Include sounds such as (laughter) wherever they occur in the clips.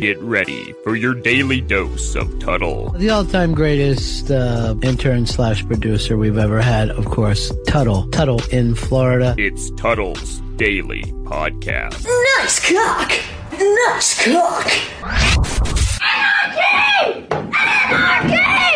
Get ready for your daily dose of Tuddle. The all-time greatest uh, intern slash producer we've ever had, of course, Tuddle. Tuddle in Florida. It's Tuddle's Daily Podcast. Nice cock! Nice cock! Anarchy! Anarchy!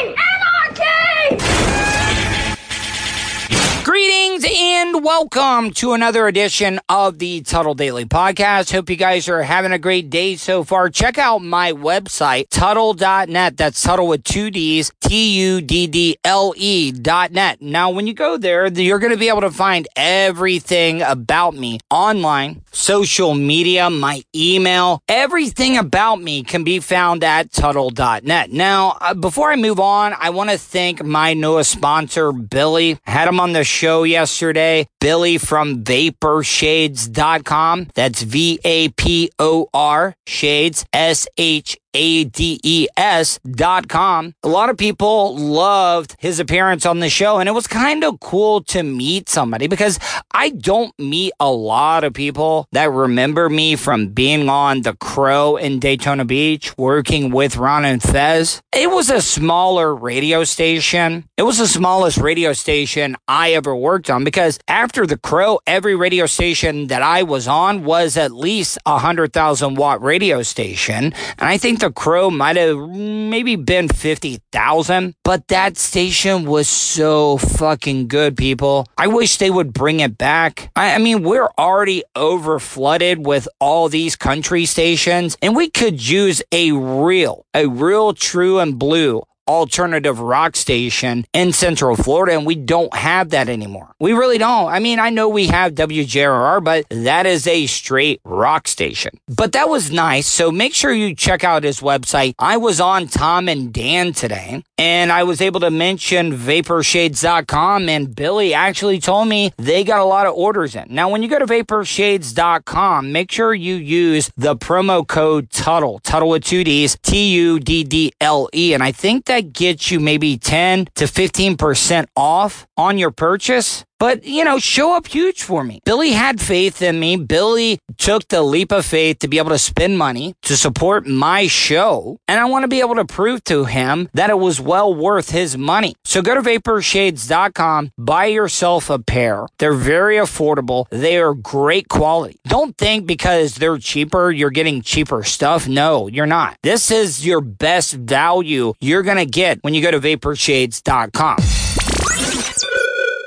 Greetings and welcome to another edition of the Tuddle Daily Podcast. Hope you guys are having a great day so far. Check out my website, Tuddle.net. That's Tuddle with two D's, T-U-D-D-L-E dot net. Now, when you go there, you're going to be able to find everything about me online, social media, my email, everything about me can be found at Tuddle.net. Now, uh, before I move on, I want to thank my newest sponsor, Billy. I had him on the show yesterday. Billy from vaporshades.com. That's V A P O R shades S H A-D-E-S dot com. A lot of people loved his appearance on the show and it was kind of cool to meet somebody because I don't meet a lot of people that remember me from being on The Crow in Daytona Beach, working with Ron and Fez. It was a smaller radio station. It was the smallest radio station I ever worked on because after The Crow, every radio station that I was on was at least a hundred thousand watt radio station. And I think the Crow might have maybe been 50,000, but that station was so fucking good, people. I wish they would bring it back. I, I mean, we're already over flooded with all these country stations, and we could use a real, a real true and blue alternative rock station in Central Florida, and we don't have that anymore. We really don't. I mean, I know we have WJRR, but that is a straight rock station. But that was nice. So make sure you check out his website. I was on Tom and Dan today, and I was able to mention vaporshades.com, and Billy actually told me they got a lot of orders in. Now, when you go to vaporshades.com, make sure you use the promo code Tuddle, Tuddle with two D's, T U D D L E, and I think that gets you maybe 10 to 15% off on your purchase. But, you know, show up huge for me. Billy had faith in me. Billy took the leap of faith to be able to spend money to support my show. And I want to be able to prove to him that it was well worth his money. So go to vaporshades.com, buy yourself a pair. They're very affordable. They are great quality. Don't think because they're cheaper, you're getting cheaper stuff. No, you're not. This is your best value you're going to get when you go to vaporshades.com.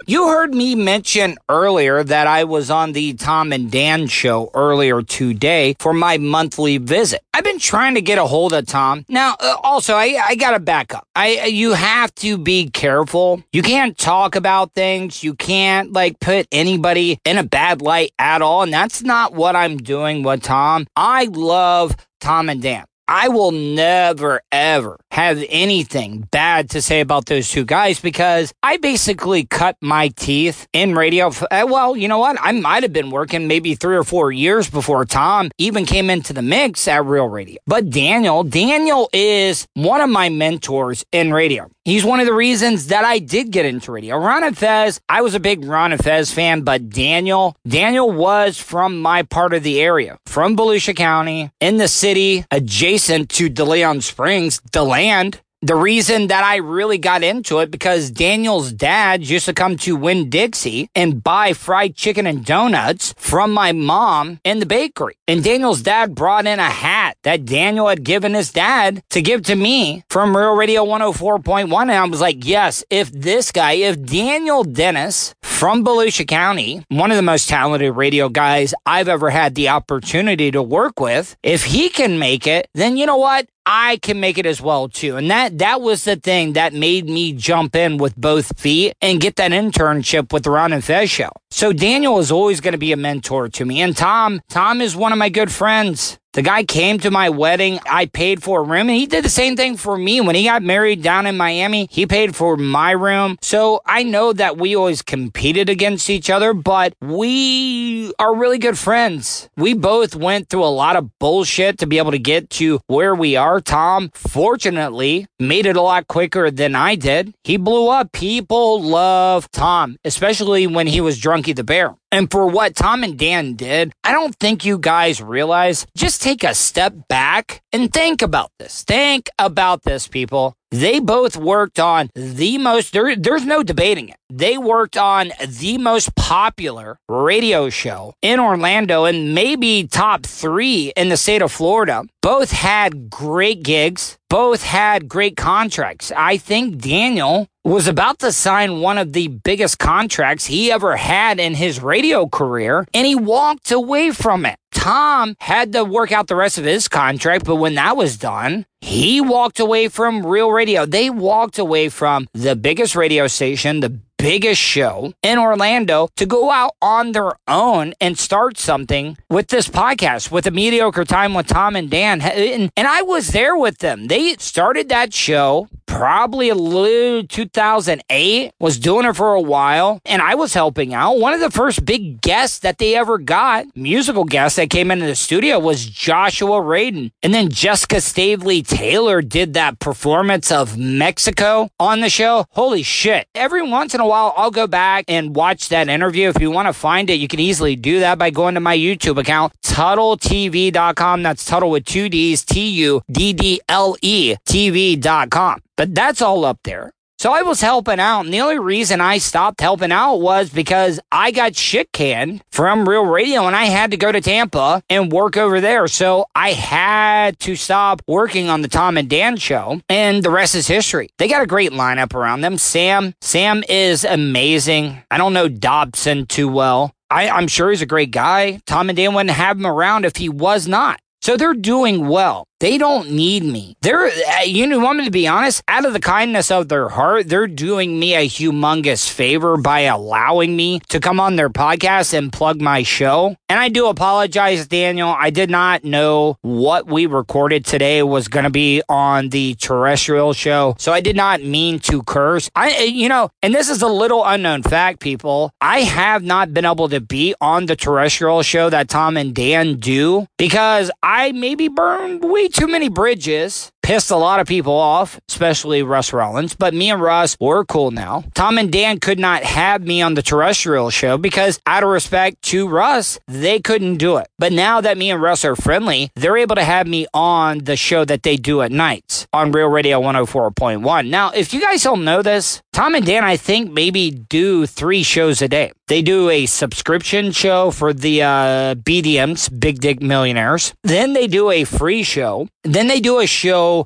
You heard me mention earlier that I was on the Tom and Dan show earlier today for my monthly visit. I've been trying to get a hold of Tom. Now, uh, also, I, I gotta back up. I, you have to be careful. You can't talk about things. You can't like put anybody in a bad light at all. And that's not what I'm doing with Tom. I love Tom and Dan. I will never, ever have anything bad to say about those two guys because I basically cut my teeth in radio. Uh, well, you know what? I might have been working maybe three or four years before Tom even came into the mix at Real Radio. But Daniel, Daniel is one of my mentors in radio. He's one of the reasons that I did get into radio. Ron Fez, I was a big Ron Fez fan, but Daniel, Daniel was from my part of the area, from Volusia County, in the city, adjacent to DeLeon Springs, DeLand. The reason that I really got into it because Daniel's dad used to come to Winn Dixie and buy fried chicken and donuts from my mom in the bakery. And Daniel's dad brought in a hat that Daniel had given his dad to give to me from Real Radio 104.1. And I was like, yes, if this guy, if Daniel Dennis from Volusia County, one of the most talented radio guys I've ever had the opportunity to work with, if he can make it, then you know what? I can make it as well too. And that that was the thing that made me jump in with both feet and get that internship with Ron and Fez show. So Daniel is always going to be a mentor to me. And Tom, Tom is one of my good friends. The guy came to my wedding. I paid for a room and he did the same thing for me. When he got married down in Miami, he paid for my room. So I know that we always competed against each other, but we are really good friends. We both went through a lot of bullshit to be able to get to where we are. Tom, fortunately, made it a lot quicker than I did. He blew up. People love Tom, especially when he was Drunky the Bear. And for what Tom and Dan did, I don't think you guys realize. Just take a step back and think about this. Think about this, people. They both worked on the most, there, there's no debating it. They worked on the most popular radio show in Orlando and maybe top three in the state of Florida. Both had great gigs, both had great contracts. I think Daniel was about to sign one of the biggest contracts he ever had in his radio career, and he walked away from it. Tom had to work out the rest of his contract, but when that was done, he walked away from Real Radio. They walked away from the biggest radio station, the biggest show in Orlando to go out on their own and start something with this podcast, with a mediocre time with Tom and Dan. And, and I was there with them. They started that show probably a little 2008 was doing it for a while and i was helping out one of the first big guests that they ever got musical guests that came into the studio was joshua radin and then jessica staveley taylor did that performance of mexico on the show holy shit every once in a while i'll go back and watch that interview. If you want to find it you can easily do that by going to my youtube account tuddletv.com that's tuddle with two d's t-u-d-d-l-e tv.com but that's all up there. So I was helping out, and the only reason I stopped helping out was because I got shit canned from Real Radio and I had to go to Tampa and work over there. So I had to stop working on the Tom and Dan show, and the rest is history. They got a great lineup around them. Sam, Sam is amazing. I don't know Dobson too well. I, I'm sure he's a great guy. Tom and Dan wouldn't have him around if he was not. So they're doing well. They don't need me. They're, uh, you know, want me to be honest? Out of the kindness of their heart, they're doing me a humongous favor by allowing me to come on their podcast and plug my show. And I do apologize, Daniel. I did not know what we recorded today was going to be on the terrestrial show. So I did not mean to curse. I, uh, you know, and this is a little unknown fact, people. I have not been able to be on the terrestrial show that Tom and Dan do because I maybe burned way too many bridges pissed a lot of people off, especially Russ Rollins. But me and Russ were cool now. Tom and Dan could not have me on the terrestrial show because, out of respect to Russ, they couldn't do it. But now that me and Russ are friendly, they're able to have me on the show that they do at nights on Real Radio 104.1. Now, if you guys don't know this, Tom and Dan, I think, maybe do three shows a day. They do a subscription show for the uh, BDMs, Big Dick Millionaires. Then they do a free show. Then they do a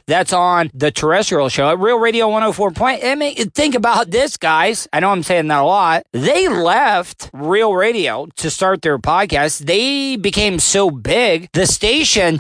that's on the terrestrial show at Real Radio 104. Point. I mean, think about this, guys. I know I'm saying that a lot. They left Real Radio to start their podcast. They became so big, the station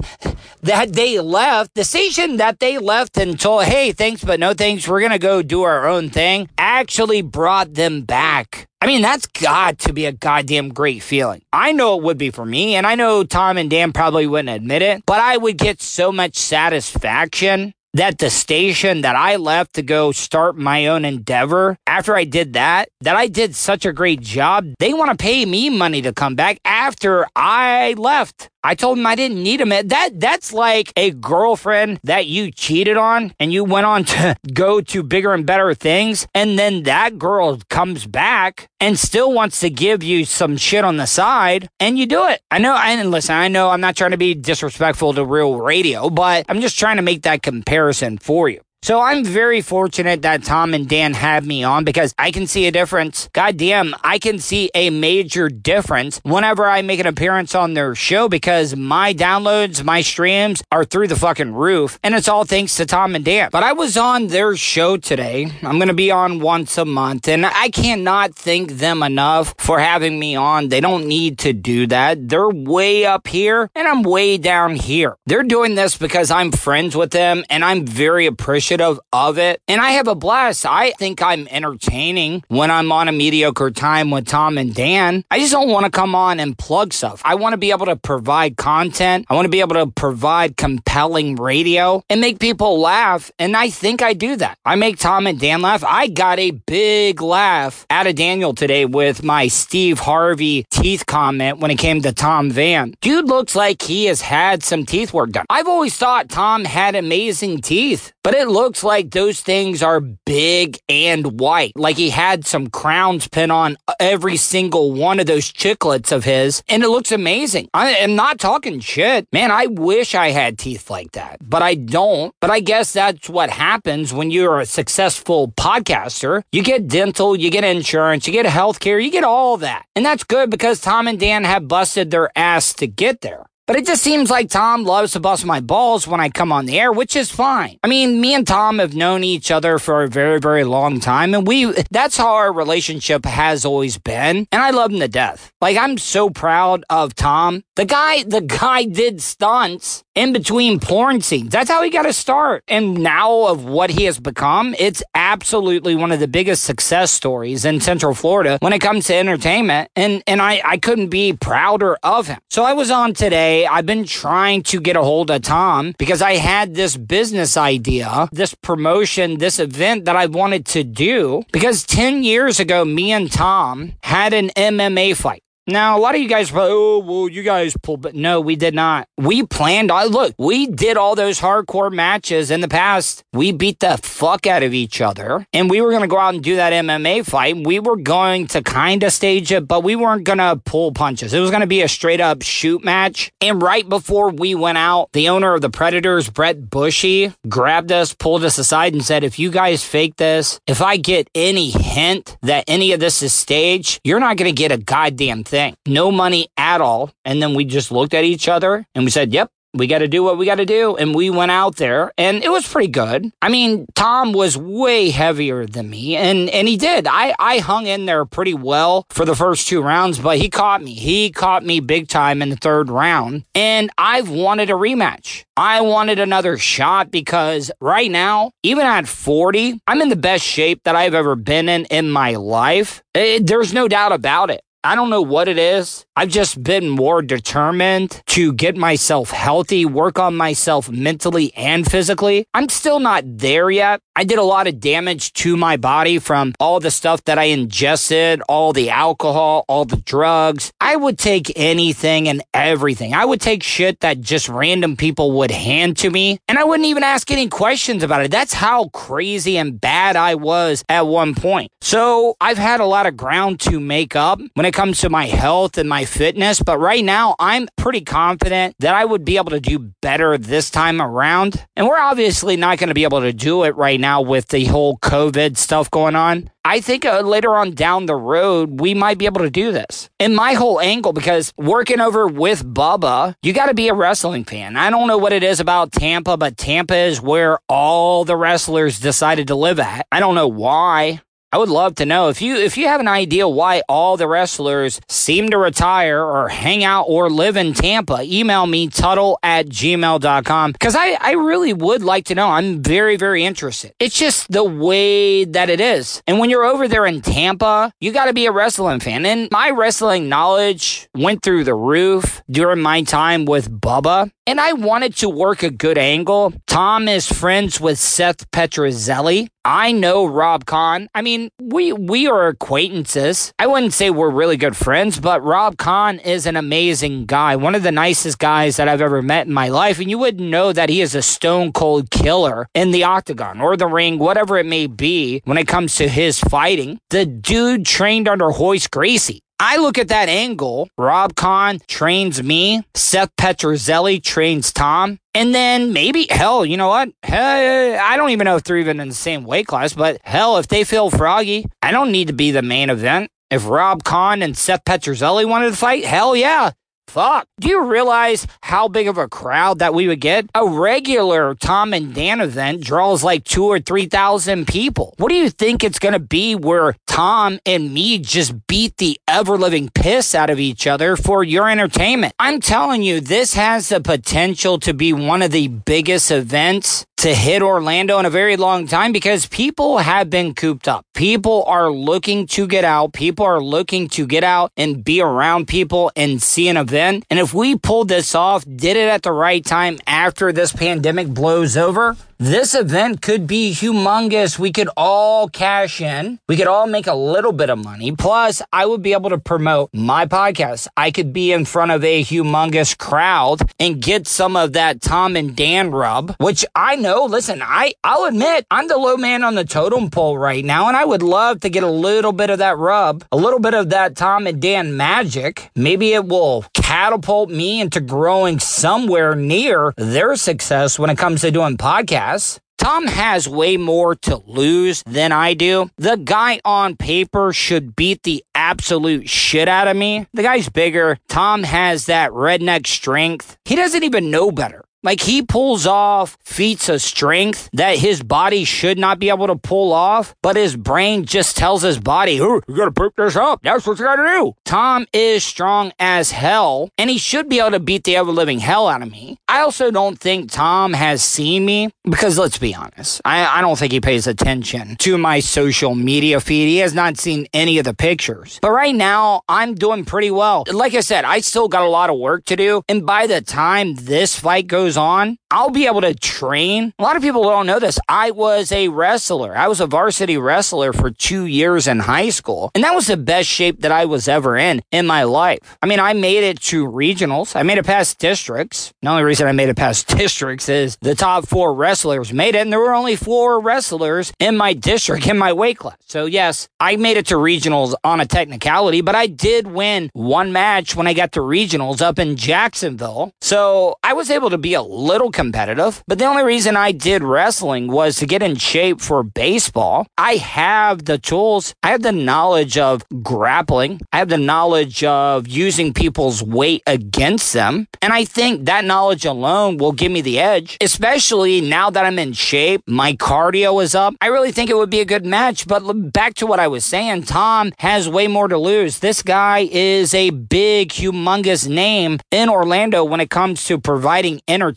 that they left, the station that they left and told, hey, thanks, but no thanks, we're going to go do our own thing, actually brought them back. I mean, that's got to be a goddamn great feeling. I know it would be for me, and I know Tom and Dan probably wouldn't admit it, but I would get so much satisfaction that the station that I left to go start my own endeavor, after I did that, that I did such a great job, they want to pay me money to come back after I left. I told him I didn't need him. That that's like a girlfriend that you cheated on and you went on to (laughs) go to bigger and better things and then that girl comes back and still wants to give you some shit on the side and you do it. I know and listen, I know I'm not trying to be disrespectful to real radio, but I'm just trying to make that comparison for you. So I'm very fortunate that Tom and Dan have me on because I can see a difference. Goddamn, I can see a major difference whenever I make an appearance on their show because my downloads, my streams are through the fucking roof. And it's all thanks to Tom and Dan. But I was on their show today. I'm going to be on once a month and I cannot thank them enough for having me on. They don't need to do that. They're way up here and I'm way down here. They're doing this because I'm friends with them and I'm very appreciative appreciative of it. And I have a blast. I think I'm entertaining when I'm on a mediocre time with Tom and Dan. I just don't want to come on and plug stuff. I want to be able to provide content. I want to be able to provide compelling radio and make people laugh. And I think I do that. I make Tom and Dan laugh. I got a big laugh out of Daniel today with my Steve Harvey teeth comment when it came to Tom Van. Dude looks like he has had some teeth work done. I've always thought Tom had amazing teeth, but it looks looks like those things are big and white. Like he had some crowns pin on every single one of those chiclets of his, and it looks amazing. I am not talking shit. Man, I wish I had teeth like that, but I don't. But I guess that's what happens when you're a successful podcaster. You get dental, you get insurance, you get health care, you get all that. And that's good because Tom and Dan have busted their ass to get there. But it just seems like Tom loves to bust my balls when I come on the air, which is fine. I mean, me and Tom have known each other for a very, very long time, and we, that's how our relationship has always been. And I love him to death. Like, I'm so proud of Tom. The guy, the guy did stunts in between porn scenes. That's how he got to start. And now of what he has become, it's absolutely one of the biggest success stories in Central Florida when it comes to entertainment. And, and I, I couldn't be prouder of him. So I was on today. I've been trying to get a hold of Tom because I had this business idea, this promotion, this event that I wanted to do because 10 years ago, me and Tom had an MMA fight. Now, a lot of you guys, oh, well, you guys pulled, but no, we did not. We planned, I look, we did all those hardcore matches in the past. We beat the fuck out of each other and we were going to go out and do that MMA fight. We were going to kind of stage it, but we weren't going to pull punches. It was going to be a straight up shoot match. And right before we went out, the owner of the Predators, Brett Bouchy, grabbed us, pulled us aside and said, if you guys fake this, if I get any hint that any of this is staged, you're not going to get a goddamn thing thing. No money at all. And then we just looked at each other and we said, yep, we got to do what we got to do. And we went out there and it was pretty good. I mean, Tom was way heavier than me and, and he did. I, I hung in there pretty well for the first two rounds, but he caught me. He caught me big time in the third round. And I've wanted a rematch. I wanted another shot because right now, even at 40, I'm in the best shape that I've ever been in in my life. It, there's no doubt about it. I don't know what it is. I've just been more determined to get myself healthy, work on myself mentally and physically. I'm still not there yet. I did a lot of damage to my body from all the stuff that I ingested, all the alcohol, all the drugs. I would take anything and everything. I would take shit that just random people would hand to me and I wouldn't even ask any questions about it. That's how crazy and bad I was at one point. So I've had a lot of ground to make up when it comes to my health and my fitness. But right now, I'm pretty confident that I would be able to do better this time around. And we're obviously not going to be able to do it right now with the whole COVID stuff going on. I think uh, later on down the road, we might be able to do this. And my whole angle, because working over with Bubba, you got to be a wrestling fan. I don't know what it is about Tampa, but Tampa is where all the wrestlers decided to live at. I don't know why. I would love to know if you if you have an idea why all the wrestlers seem to retire or hang out or live in Tampa, email me tuddle at gmail.com because I, I really would like to know. I'm very, very interested. It's just the way that it is. And when you're over there in Tampa, you got to be a wrestling fan. And my wrestling knowledge went through the roof during my time with Bubba. And I wanted to work a good angle. Tom is friends with Seth Petruzelli. I know Rob Kahn. I mean, we we are acquaintances. I wouldn't say we're really good friends, but Rob Kahn is an amazing guy. One of the nicest guys that I've ever met in my life. And you wouldn't know that he is a stone cold killer in the octagon or the ring, whatever it may be, when it comes to his fighting. The dude trained under Royce Gracie. I look at that angle. Rob Kahn trains me. Seth Petruzelli trains Tom. And then maybe, hell, you know what? I don't even know if they're even in the same weight class, but hell, if they feel froggy, I don't need to be the main event. If Rob Kahn and Seth Petruzelli wanted to fight, hell yeah, Fuck. Do you realize how big of a crowd that we would get? A regular Tom and Dan event draws like two or 3,000 people. What do you think it's going to be where Tom and me just beat the ever living piss out of each other for your entertainment? I'm telling you, this has the potential to be one of the biggest events to hit Orlando in a very long time because people have been cooped up. People are looking to get out. People are looking to get out and be around people and see an event. And if we pulled this off, did it at the right time after this pandemic blows over, This event could be humongous. We could all cash in. We could all make a little bit of money. Plus, I would be able to promote my podcast. I could be in front of a humongous crowd and get some of that Tom and Dan rub, which I know, listen, I, I'll admit I'm the low man on the totem pole right now, and I would love to get a little bit of that rub, a little bit of that Tom and Dan magic. Maybe it will catapult me into growing somewhere near their success when it comes to doing podcasts. Tom has way more to lose than I do. The guy on paper should beat the absolute shit out of me. The guy's bigger. Tom has that redneck strength. He doesn't even know better. Like he pulls off feats of strength that his body should not be able to pull off, but his brain just tells his body, oh, you gotta pick this up. That's what you gotta do. Tom is strong as hell, and he should be able to beat the ever living hell out of me. I also don't think Tom has seen me because let's be honest, I, I don't think he pays attention to my social media feed. He has not seen any of the pictures. But right now, I'm doing pretty well. Like I said, I still got a lot of work to do. And by the time this fight goes on, I'll be able to train. A lot of people don't know this. I was a wrestler. I was a varsity wrestler for two years in high school. And that was the best shape that I was ever in in my life. I mean, I made it to regionals. I made it past districts. The only reason I made it past (laughs) districts is the top four wrestlers made it. And there were only four wrestlers in my district in my weight class. So yes, I made it to regionals on a technicality, but I did win one match when I got to regionals up in Jacksonville. So I was able to be a little competitive, but the only reason I did wrestling was to get in shape for baseball. I have the tools, I have the knowledge of grappling, I have the knowledge of using people's weight against them. And I think that knowledge alone will give me the edge, especially now that I'm in shape. My cardio is up. I really think it would be a good match. But back to what I was saying, Tom has way more to lose. This guy is a big, humongous name in Orlando when it comes to providing entertainment,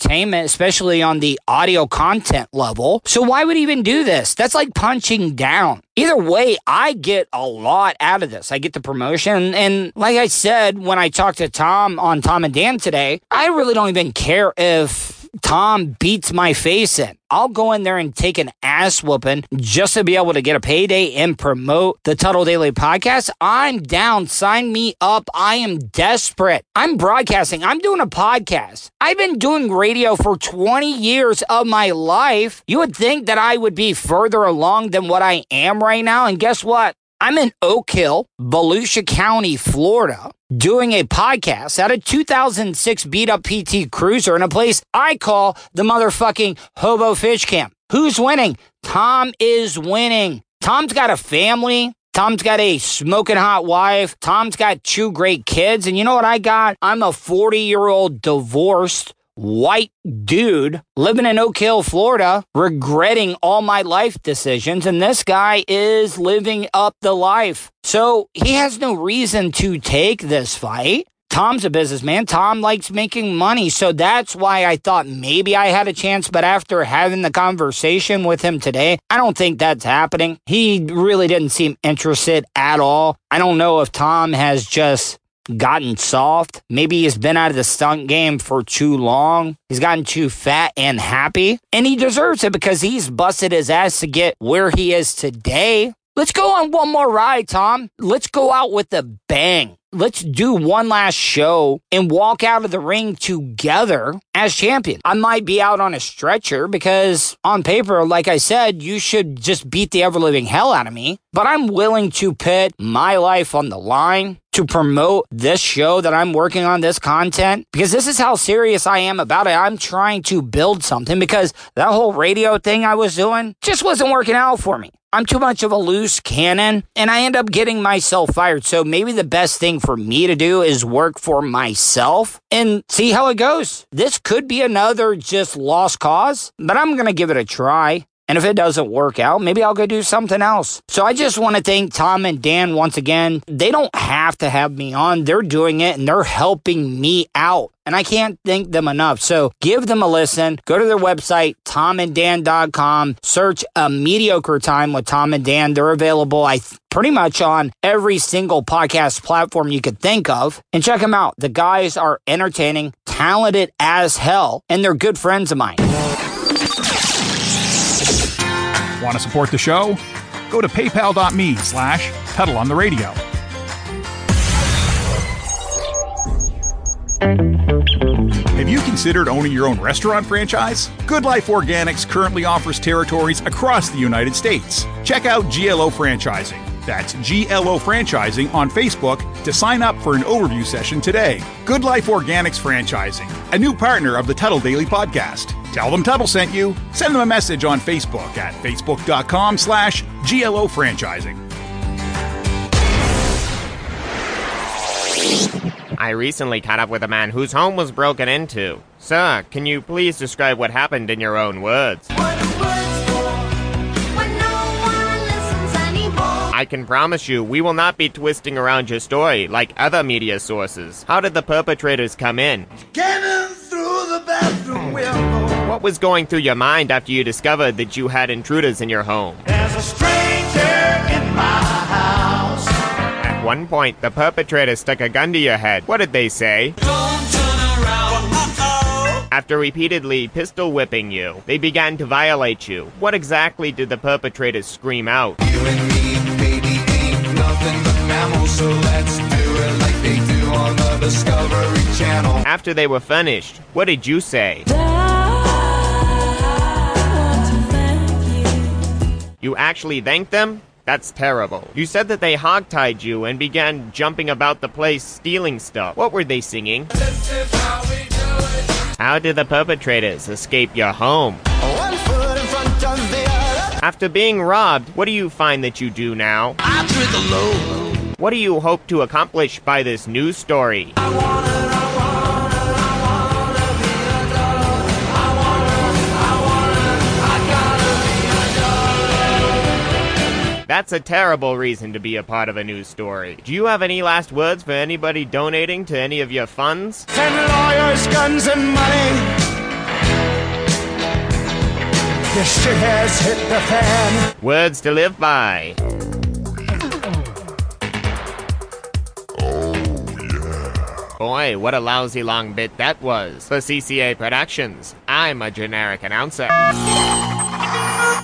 especially on the audio content level. So why would he even do this? That's like punching down. Either way, I get a lot out of this. I get the promotion. And like I said, when I talked to Tom on Tom and Dan today, I really don't even care if Tom beats my face in. I'll go in there and take an ass whooping just to be able to get a payday and promote the Tuddle Daily podcast. I'm down. Sign me up. I am desperate. I'm broadcasting. I'm doing a podcast. I've been doing radio for 20 years of my life. You would think that I would be further along than what I am right now. And guess what? I'm in Oak Hill, Volusia County, Florida, doing a podcast at a 2006 beat up PT Cruiser in a place I call the motherfucking Hobo Fish Camp. Who's winning? Tom is winning. Tom's got a family. Tom's got a smoking hot wife. Tom's got two great kids. And you know what I got? I'm a 40 year old divorced white dude living in Oak Hill, Florida, regretting all my life decisions. And this guy is living up the life. So he has no reason to take this fight. Tom's a businessman. Tom likes making money. So that's why I thought maybe I had a chance. But after having the conversation with him today, I don't think that's happening. He really didn't seem interested at all. I don't know if Tom has just gotten soft. Maybe he's been out of the stunt game for too long. He's gotten too fat and happy. And he deserves it because he's busted his ass to get where he is today. Let's go on one more ride, Tom. Let's go out with a bang. Let's do one last show and walk out of the ring together as champion. I might be out on a stretcher because on paper, like I said, you should just beat the ever living hell out of me. But I'm willing to put my life on the line to promote this show that I'm working on, this content, because this is how serious I am about it. I'm trying to build something because that whole radio thing I was doing just wasn't working out for me. I'm too much of a loose cannon and I end up getting myself fired. So maybe the best thing for me to do is work for myself and see how it goes. This could be another just lost cause, but I'm going to give it a try. And if it doesn't work out, maybe I'll go do something else. So I just want to thank Tom and Dan once again. They don't have to have me on. They're doing it and they're helping me out. And I can't thank them enough. So give them a listen. Go to their website, tomanddan.com. Search a mediocre time with Tom and Dan. They're available, I th- pretty much on every single podcast platform you could think of. And check them out. The guys are entertaining, talented as hell, and they're good friends of mine. Want to support the show? Go to paypal.me slash Tuddle on the radio. Have you considered owning your own restaurant franchise? Good Life Organics currently offers territories across the United States. Check out GLO Franchising. That's GLO Franchising on Facebook to sign up for an overview session today. Good Life Organics Franchising, a new partner of the Tuddle Daily Podcast. Tell them Tuddle sent you. Send them a message on Facebook at facebook.com slash GLO Franchising. I recently caught up with a man whose home was broken into. Sir, can you please describe what happened in your own words? I can promise you, we will not be twisting around your story like other media sources. How did the perpetrators come in? cannon through the bathroom What was going through your mind after you discovered that you had intruders in your home? There's a stranger in my house. At one point, the perpetrator stuck a gun to your head. What did they say? After repeatedly pistol whipping you, they began to violate you. What exactly did the perpetrators scream out? So let's do it like they do on the Discovery Channel. After they were finished, what did you say? You actually thanked them? That's terrible. You said that they hogtied you and began jumping about the place stealing stuff. What were they singing? How did the perpetrators escape your home? One foot in front of the other. After being robbed, what do you find that you do now? I treat the low. What do you hope to accomplish by this news story? That's a terrible reason to be a part of a news story. Do you have any last words for anybody donating to any of your funds? Send lawyers, guns, and money. This shit has hit the fan. Words to live by. Boy, what a lousy long bit that was. For CCA Productions, I'm a generic announcer.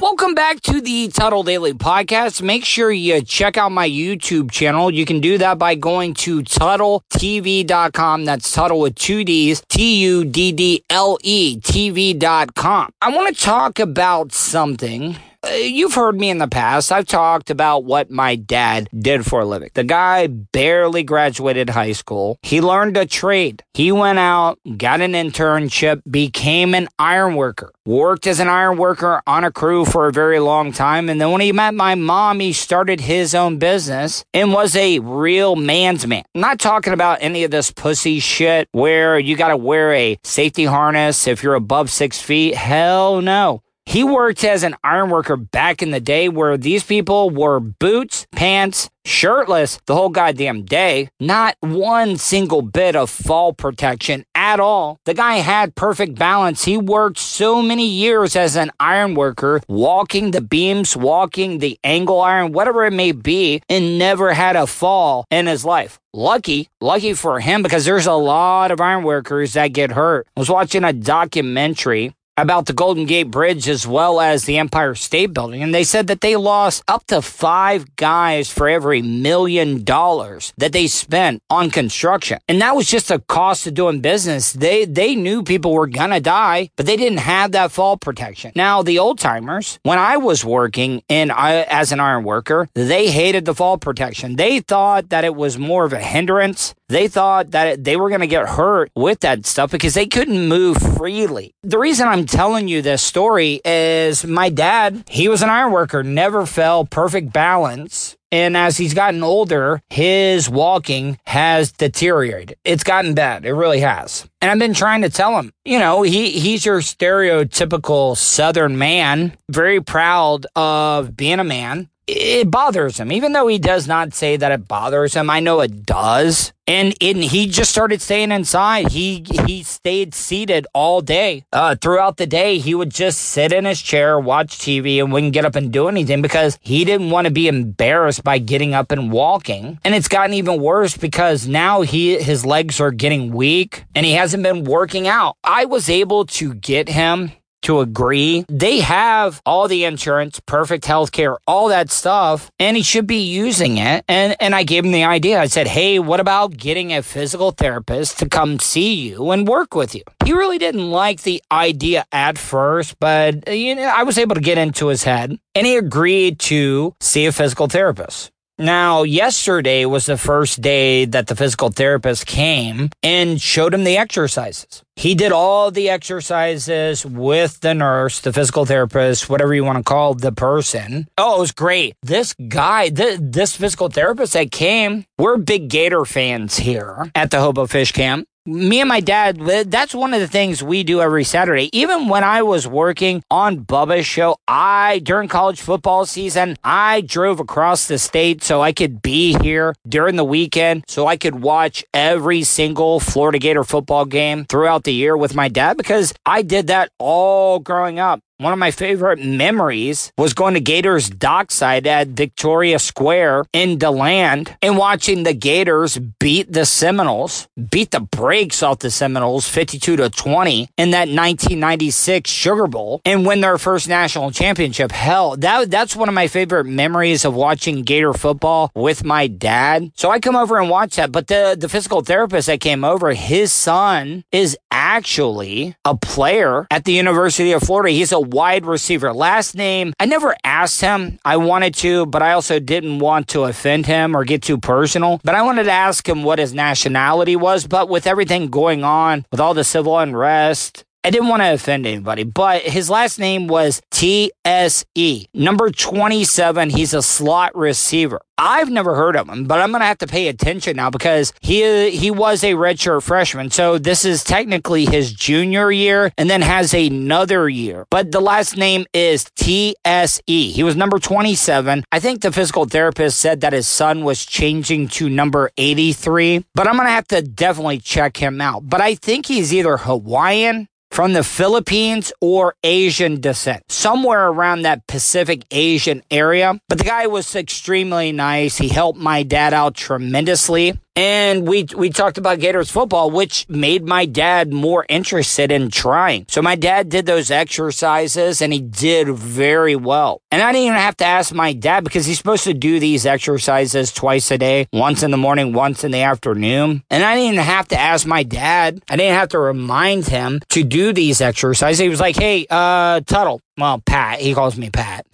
Welcome back to the Tuddle Daily Podcast. Make sure you check out my YouTube channel. You can do that by going to TuddleTV.com. That's Tuddle with two D's, T U D D L E TV.com. I want to talk about something. Uh, You've heard me in the past. I've talked about what my dad did for a living. The guy barely graduated high school. He learned a trade. He went out, got an internship, became an iron worker, worked as an iron worker on a crew for a very long time. And then when he met my mom, he started his own business and was a real man's man. I'm not talking about any of this pussy shit where you got to wear a safety harness if you're above six feet. Hell no. He worked as an iron worker back in the day where these people wore boots, pants, shirtless the whole goddamn day. Not one single bit of fall protection at all. The guy had perfect balance. He worked so many years as an iron worker, walking the beams, walking the angle iron, whatever it may be, and never had a fall in his life. Lucky, lucky for him because there's a lot of iron workers that get hurt. I was watching a documentary about the Golden Gate Bridge as well as the Empire State Building. And they said that they lost up to five guys for every million dollars that they spent on construction. And that was just the cost of doing business. They, they knew people were going to die, but they didn't have that fall protection. Now, the old timers, when I was working in, as an iron worker, they hated the fall protection. They thought that it was more of a hindrance. They thought that they were going to get hurt with that stuff because they couldn't move freely. The reason I'm telling you this story is my dad, he was an iron worker, never fell perfect balance. And as he's gotten older, his walking has deteriorated. It's gotten bad. It really has. And I've been trying to tell him, you know, he, he's your stereotypical Southern man, very proud of being a man. It bothers him, even though he does not say that it bothers him. I know it does. And, and he just started staying inside. He he stayed seated all day. Uh, throughout the day, he would just sit in his chair, watch TV, and wouldn't get up and do anything because he didn't want to be embarrassed by getting up and walking. And it's gotten even worse because now he his legs are getting weak and he hasn't been working out. I was able to get him to agree. They have all the insurance, perfect health care, all that stuff, and he should be using it. And and I gave him the idea. I said, "Hey, what about getting a physical therapist to come see you and work with you?" He really didn't like the idea at first, but you know, I was able to get into his head, and he agreed to see a physical therapist. Now, yesterday was the first day that the physical therapist came and showed him the exercises. He did all the exercises with the nurse, the physical therapist, whatever you want to call the person. Oh, it was great. This guy, th- this physical therapist that came, we're big Gator fans here at the Hobo Fish Camp me and my dad, that's one of the things we do every Saturday. Even when I was working on Bubba's show, I, during college football season, I drove across the state so I could be here during the weekend so I could watch every single Florida Gator football game throughout the year with my dad because I did that all growing up. One of my favorite memories was going to Gators dockside at Victoria Square in DeLand and watching the Gators beat the Seminoles, beat the brakes off the Seminoles 52 to 20 in that 1996 Sugar Bowl and win their first national championship. Hell, that, that's one of my favorite memories of watching Gator football with my dad. So I come over and watch that. But the, the physical therapist that came over, his son is actually a player at the University of Florida. He's a wide receiver. Last name, I never asked him. I wanted to, but I also didn't want to offend him or get too personal. But I wanted to ask him what his nationality was. But with everything going on, with all the civil unrest, I didn't want to offend anybody, but his last name was TSE. Number 27, he's a slot receiver. I've never heard of him, but I'm going to have to pay attention now because he he was a redshirt freshman. So this is technically his junior year and then has another year. But the last name is TSE. He was number 27. I think the physical therapist said that his son was changing to number 83, but I'm going to have to definitely check him out. But I think he's either Hawaiian from the Philippines or Asian descent, somewhere around that Pacific Asian area. But the guy was extremely nice. He helped my dad out tremendously. And we we talked about Gators football, which made my dad more interested in trying. So my dad did those exercises and he did very well. And I didn't even have to ask my dad because he's supposed to do these exercises twice a day, once in the morning, once in the afternoon. And I didn't even have to ask my dad. I didn't have to remind him to do these exercises. He was like, "Hey, uh, Tuddle, well, Pat, he calls me Pat.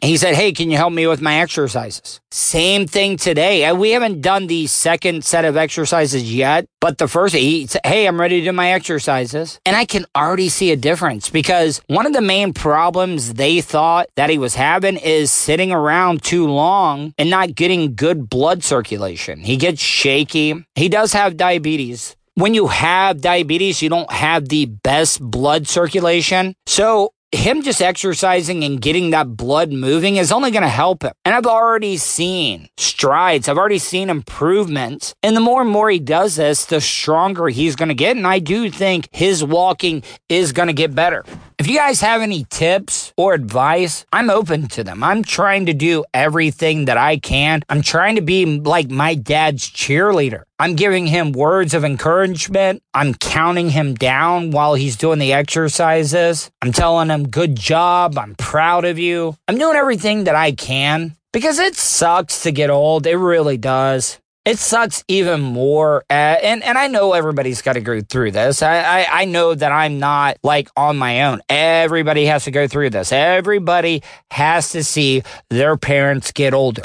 He said, Hey, can you help me with my exercises? Same thing today. We haven't done the second set of exercises yet, but the first, he said, Hey, I'm ready to do my exercises. And I can already see a difference because one of the main problems they thought that he was having is sitting around too long and not getting good blood circulation. He gets shaky. He does have diabetes when you have diabetes, you don't have the best blood circulation. So him just exercising and getting that blood moving is only going to help him. And I've already seen strides. I've already seen improvements. And the more and more he does this, the stronger he's going to get. And I do think his walking is going to get better. If you guys have any tips or advice, I'm open to them. I'm trying to do everything that I can. I'm trying to be like my dad's cheerleader. I'm giving him words of encouragement. I'm counting him down while he's doing the exercises. I'm telling him, good job. I'm proud of you. I'm doing everything that I can because it sucks to get old. It really does. It sucks even more. Uh, and, and I know everybody's got to go through this. I, I, I know that I'm not like on my own. Everybody has to go through this. Everybody has to see their parents get older.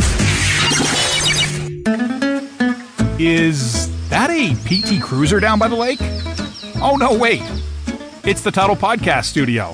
Is that a PT Cruiser down by the lake? Oh, no, wait. It's the Tuddle Podcast Studio.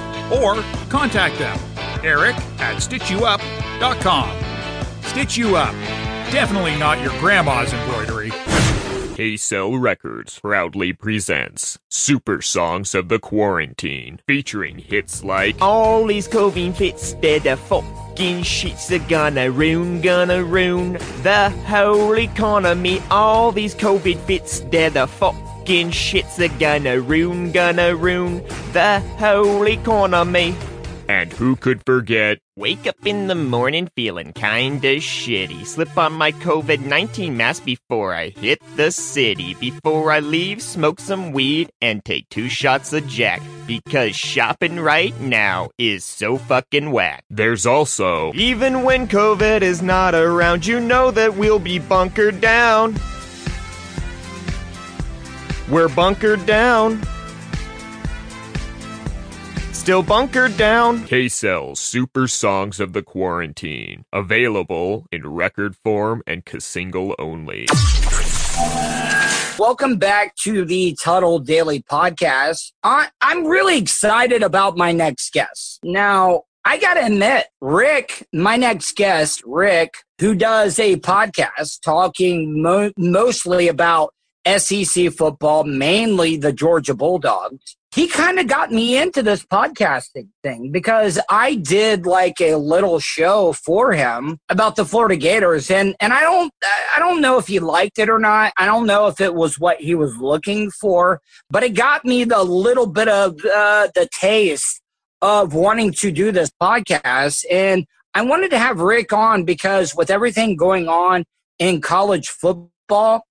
or contact them, Eric at StitchYouUp.com. Stitch You Up. Definitely not your grandma's embroidery. K-Cell Records proudly presents Super Songs of the Quarantine, featuring hits like All these COVID fits, they're the fucking shits are gonna ruin, gonna ruin the whole economy. All these COVID fits, they're the fucking shits are gonna ruin, gonna ruin the whole economy. And Who Could Forget Wake up in the morning feeling kinda shitty. Slip on my COVID 19 mask before I hit the city. Before I leave, smoke some weed and take two shots of Jack. Because shopping right now is so fucking whack. There's also Even when COVID is not around, you know that we'll be bunkered down. We're bunkered down. Still bunkered down. K-Cell's Super Songs of the Quarantine, available in record form and single only. Welcome back to the Tuddle Daily Podcast. I, I'm really excited about my next guest. Now, I got to admit, Rick, my next guest, Rick, who does a podcast talking mo- mostly about SEC football, mainly the Georgia Bulldogs. He kind of got me into this podcasting thing because I did like a little show for him about the Florida Gators and and I don't I don't know if he liked it or not. I don't know if it was what he was looking for, but it got me the little bit of uh, the taste of wanting to do this podcast and I wanted to have Rick on because with everything going on in college football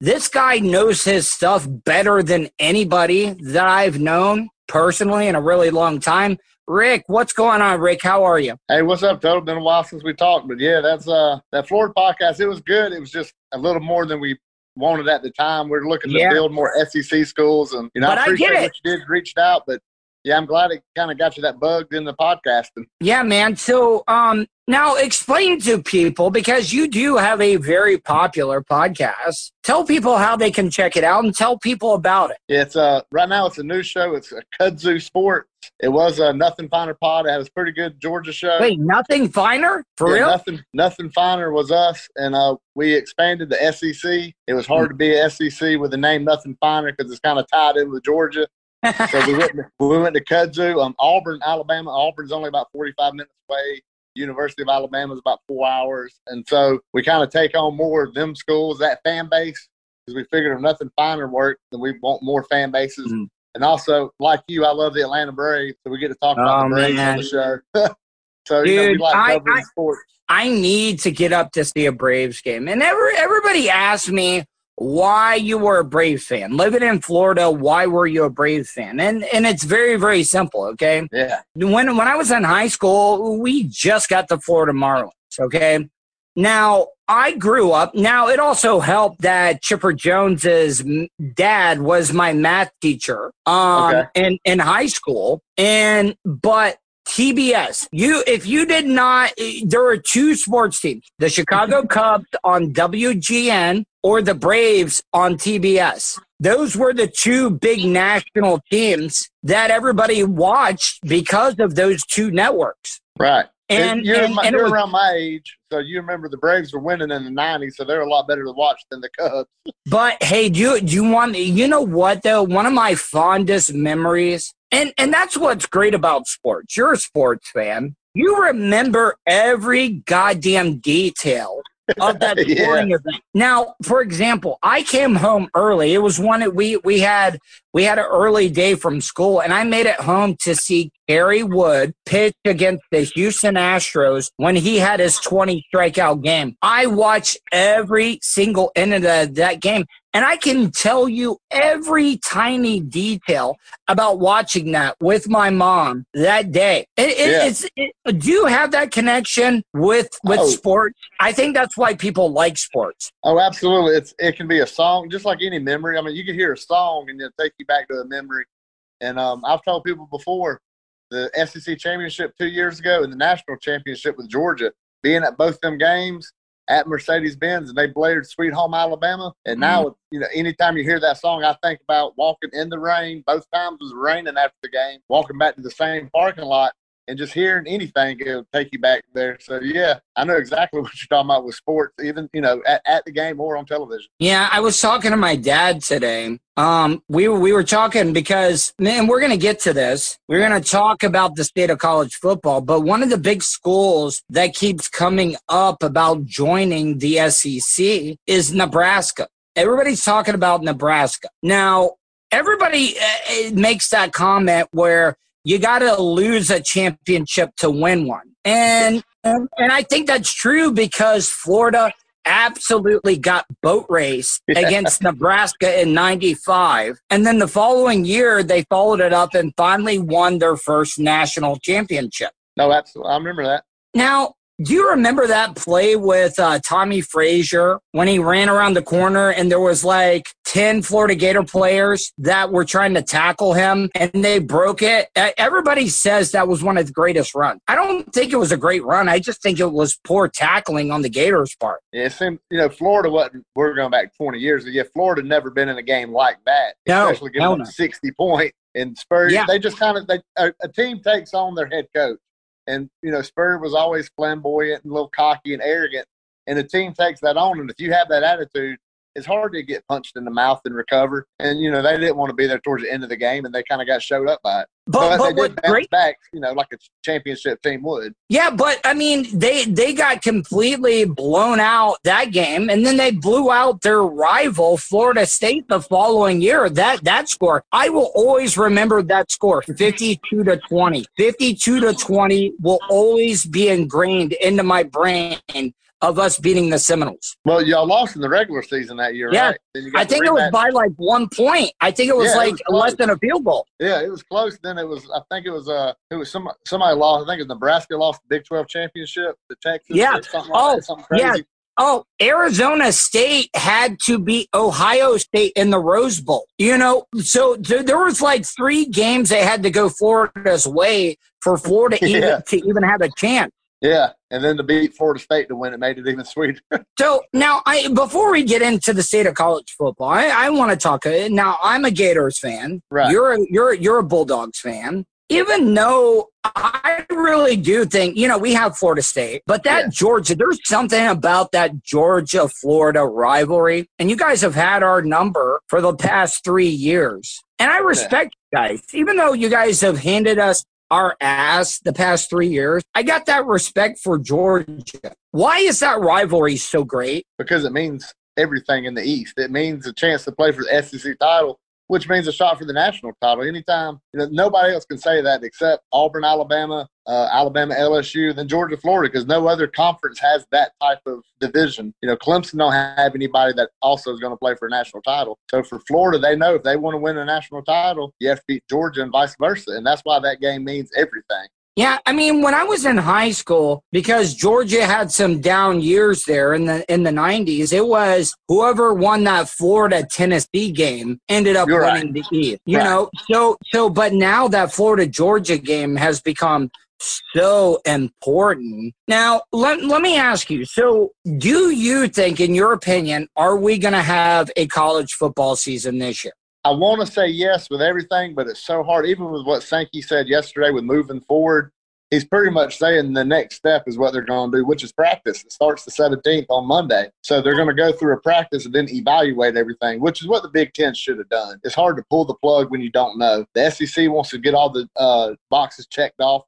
this guy knows his stuff better than anybody that I've known personally in a really long time. Rick, what's going on, Rick? How are you? Hey, what's up, Tuddle? Been a while since we talked, but yeah, that's uh that Florida podcast. It was good. It was just a little more than we wanted at the time. We're looking to Yeah. build more SEC schools, and you know, But I I appreciate get it. what you did, reached out, but yeah, I'm glad it kind of got you that bug in the podcasting. Yeah, man. So, um, now explain to people because you do have a very popular podcast. Tell people how they can check it out and tell people about it. It's uh right now it's a new show. It's a Kudzu Sports. It was a Nothing Finer Pod. It was a pretty good Georgia show. Wait, nothing finer for Yeah, real? Nothing, nothing finer was us, and uh, we expanded the SEC. It was hard to be a SEC with the name Nothing Finer because it's kind of tied in with Georgia. So we went, we went to Kudzu, um, Auburn, Alabama. Auburn's only about forty-five minutes away. University of Alabama is about four hours, and so we kind of take on more of them schools, that fan base, because we figured if nothing finer worked, then we want more fan bases. Mhm. And also, like you, I love the Atlanta Braves, so we get to talk about Oh, the Braves man. on the show. (laughs) so you know, we Dude, like I- covering I- sports. I need to get up to see a Braves game. And every, everybody asked me why you were a Braves fan. Living in Florida, why were you a Braves fan? And and it's very, very simple, okay? Yeah. When when I was in high school, we just got the Florida Marlins, okay? Now, I grew up. Now, it also helped that Chipper Jones's dad was my math teacher um, Okay. in, in high school. And, but TBS, you, if you did not, there were two sports teams, the Chicago (laughs) Cubs on WGN or the Braves on TBS. Those were the two big national teams that everybody watched because of those two networks. Right. And, you're, and, my- and you're was- around my age, so you remember the Braves were winning in the '90s, so they're a lot better to watch than the Cubs. But hey, do you, do you want you know what though? One of my fondest memories, and and that's what's great about sports. You're a sports fan. You remember every goddamn detail of that (laughs) Yeah. event. Now, for example, I came home early. It was one that we we had we had an early day from school, and I made it home to see Kerry Wood pitch against the Houston Astros when he had his 20 strikeout game. I watched every single end of that game, and I can tell you every tiny detail about watching that with my mom that day. It, it, Yeah. it's, it, do you have that connection with with Oh. sports? I think that's why people like sports. Oh, absolutely. It's it can be a song, just like any memory. I mean, you can hear a song and it'll take you back to a memory. And um, I've told people before the SEC championship two years ago and the national championship with Georgia, being at both of them games at Mercedes Benz, and they blared "Sweet Home Alabama." And now, mm-hmm. you know, anytime you hear that song, I think about walking in the rain. Both times it was raining after the game, walking back to the same parking lot. And just hearing anything it'll take you back there. So yeah, I know exactly (laughs) what you're talking about with sports, even you know at, at the game or on television. Yeah, I was talking to my dad today. Um, we were we were talking because man, we're gonna get to this. We're gonna talk about the state of college football, but one of the big schools that keeps coming up about joining the SEC is Nebraska. Everybody's talking about Nebraska now. Everybody uh, makes that comment where you got to lose a championship to win one, and, and and I think that's true because Florida absolutely got boat race (laughs) against Nebraska in 95. And then the following year, they followed it up and finally won their first national championship. No, absolutely, I remember that. Now, do you remember that play with uh, Tommie Frazier when he ran around the corner and there was like 10 Florida Gator players that were trying to tackle him and they broke it? Everybody says that was one of the greatest runs. I don't think it was a great run. I just think it was poor tackling on the Gators' part. Yeah, it seemed, you know, Florida wasn't, we're going back 20 years. Yeah, Florida never been in a game like that, no, especially giving no. 60 point. And Spurs, Yeah. they just kind of, they, a, a team takes on their head coach. And, you know, Spur was always flamboyant and a little cocky and arrogant. And the team takes that on. And if you have that attitude, it's hard to get punched in the mouth and recover. And, you know, they didn't want to be there towards the end of the game and they kind of got showed up by it. But- but they did bounce great- back, you know, like a championship team would. Yeah, but I mean, they they got completely blown out that game, and then they blew out their rival Florida State the following year. That that score, I will always remember that score, fifty-two to twenty. Fifty-two to twenty will always be ingrained into my brain of us beating the Seminoles. Well, y'all lost in the regular season that year, Yeah. right? I think it was by like one point. I think it was Yeah, it like was less than a field goal. Yeah, it was close. Then it was. I think it was. Uh, it was some somebody lost. I think it was Nebraska lost the Big Twelve championship to Texas. Yeah. or like Oh, that, crazy. yeah. Oh, Arizona State had to beat Ohio State in the Rose Bowl. You know, so th- there was like three games they had to go Florida's way for Florida (laughs) even Yeah. to even have a chance. Yeah, and then to beat Florida State to win it made it even (laughs) sweeter. So now, I before we get into the state of college football, I, I want to talk. uh, Now, I'm a Gators fan. Right. You're a, you're you're a Bulldogs fan. Even though I really do think, you know, we have Florida State, but that Yeah. Georgia, there's something about that Georgia Florida rivalry, and you guys have had our number for the past three years, and I respect you guys, even though you guys have handed us our ass the past three years. I got that respect for Georgia. Why is that rivalry so great? because it means everything in the East. It means a chance to play for the SEC title, which means a shot for the national title. Anytime, you know, nobody else can say that except Auburn, Alabama, uh, Alabama, LSU, then Georgia, Florida, because no other conference has that type of division. You know, Clemson don't have anybody that also is going to play for a national title. So for Florida, they know if they want to win a national title, you have to beat Georgia and vice versa, and that's why that game means everything. Yeah, I mean, when I was in high school, because Georgia had some down years there in the in the nineties, it was whoever won that Florida Tennessee game ended up You're winning the East. You Right. know, so so but now that Florida Georgia game has become so important. Now, let, let me ask you. So, do you think, in your opinion, are we going to have a college football season this year? I want to say yes with everything, but it's so hard. Even with what Sankey said yesterday with moving forward, he's pretty much saying the next step is what they're going to do, which is practice. It starts the 17th on Monday. So they're going to go through a practice and then evaluate everything, which is what the Big Ten should have done. It's hard to pull the plug when you don't know. The SEC wants to get all the uh, boxes checked off